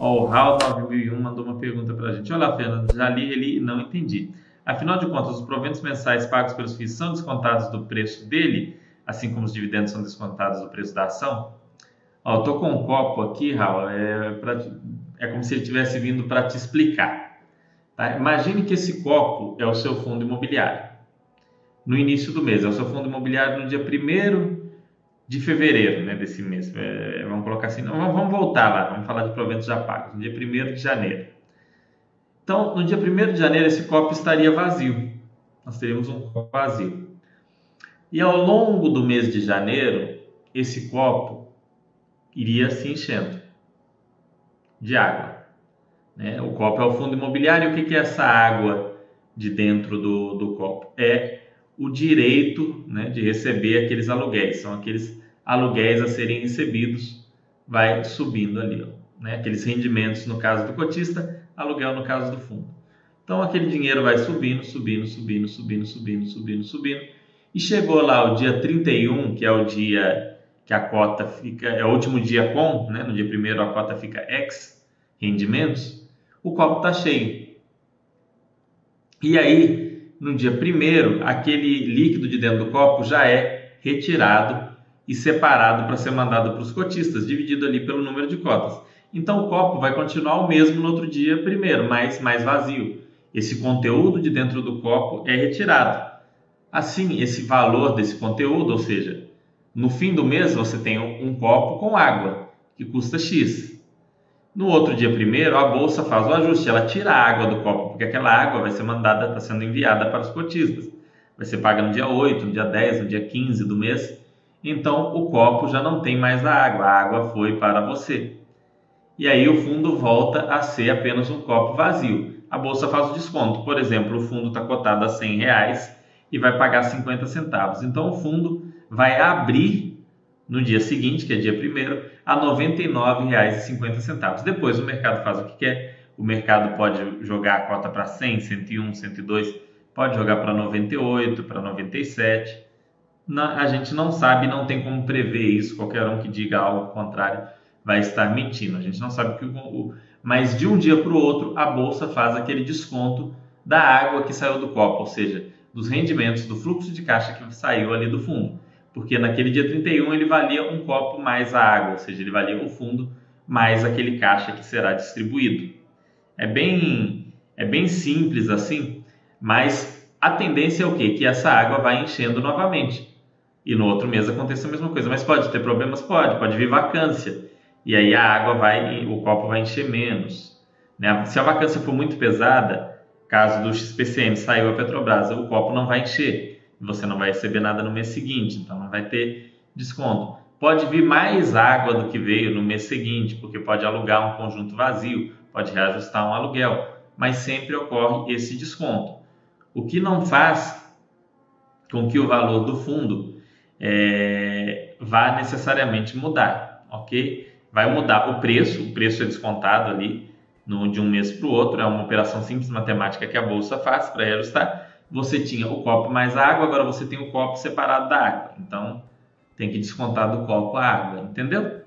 Ó, o Raul 9001 mandou uma pergunta para a gente. Olá, Fernando, já li ele e não entendi. Afinal de contas, os proventos mensais pagos pelos FIIs são descontados do preço dele, assim como os dividendos são descontados do preço da ação? Ó, eu tô com um copo aqui, Raul, é, pra, é como se ele tivesse vindo para te explicar. Tá? Imagine que esse copo é o seu fundo imobiliário. No início do mês, é o seu fundo imobiliário no dia 1 de fevereiro né, desse mês. É, vamos colocar assim, não, vamos voltar lá, vamos falar de proventos já pagos, no dia 1 de janeiro. Então, no dia 1 de janeiro, esse copo estaria vazio. Nós teríamos um copo vazio. E ao longo do mês de janeiro, esse copo iria se enchendo de água. Né? O copo é o fundo imobiliário. O que é essa água de dentro do, do copo? É o direito né, de receber aqueles aluguéis. São aqueles aluguéis a serem recebidos, vai subindo ali. Ó, né? Aqueles rendimentos, no caso do cotista, aluguel no caso do fundo. Então aquele dinheiro vai subindo, subindo, subindo, subindo, subindo, subindo, subindo. E chegou lá o dia 31, que é o dia que a cota fica, é o último dia com, né? no dia primeiro a cota fica X rendimentos, o copo está cheio. E aí, no dia primeiro, aquele líquido de dentro do copo já é retirado e separado para ser mandado para os cotistas, dividido ali pelo número de cotas. Então o copo vai continuar o mesmo no outro dia primeiro, mas mais vazio. Esse conteúdo de dentro do copo é retirado. Assim, esse valor desse conteúdo, ou seja, no fim do mês você tem um copo com água que custa X. No outro dia primeiro, a bolsa faz o ajuste, ela tira a água do copo, porque aquela água vai ser mandada, está sendo enviada para os cotistas. Vai ser paga no dia 8, no dia 10, no dia 15 do mês. Então o copo já não tem mais a água, a água foi para você e aí o fundo volta a ser apenas um copo vazio. A bolsa faz o desconto, por exemplo, o fundo está cotado a 100 reais e vai pagar 50 centavos. Então o fundo vai abrir no dia seguinte, que é dia 1 a R$ 99,50. Depois o mercado faz o que quer. O mercado pode jogar a cota para 100, 101, 102, pode jogar para 98, para 97. a gente não sabe, não tem como prever isso. Qualquer um que diga algo contrário vai estar mentindo. A gente não sabe que o, mas de um dia para o outro a bolsa faz aquele desconto da água que saiu do copo, ou seja, dos rendimentos do fluxo de caixa que saiu ali do fundo. Porque naquele dia 31 ele valia um copo mais a água, ou seja, ele valia o fundo mais aquele caixa que será distribuído. É bem é bem simples assim, mas a tendência é o quê? Que essa água vai enchendo novamente. E no outro mês aconteça a mesma coisa. Mas pode ter problemas? Pode. Pode vir vacância e aí a água vai, o copo vai encher menos. Né? Se a vacância for muito pesada, caso do XPCM saiu a Petrobras, o copo não vai encher, você não vai receber nada no mês seguinte, então não vai ter desconto. Pode vir mais água do que veio no mês seguinte, porque pode alugar um conjunto vazio, pode reajustar um aluguel, mas sempre ocorre esse desconto. O que não faz com que o valor do fundo é, vá necessariamente mudar, ok? vai mudar o preço, o preço é descontado ali no, de um mês para o outro, é uma operação simples matemática que a bolsa faz para reajustar. Você tinha o copo mais água, agora você tem o copo separado da água. Então tem que descontar do copo a água, entendeu?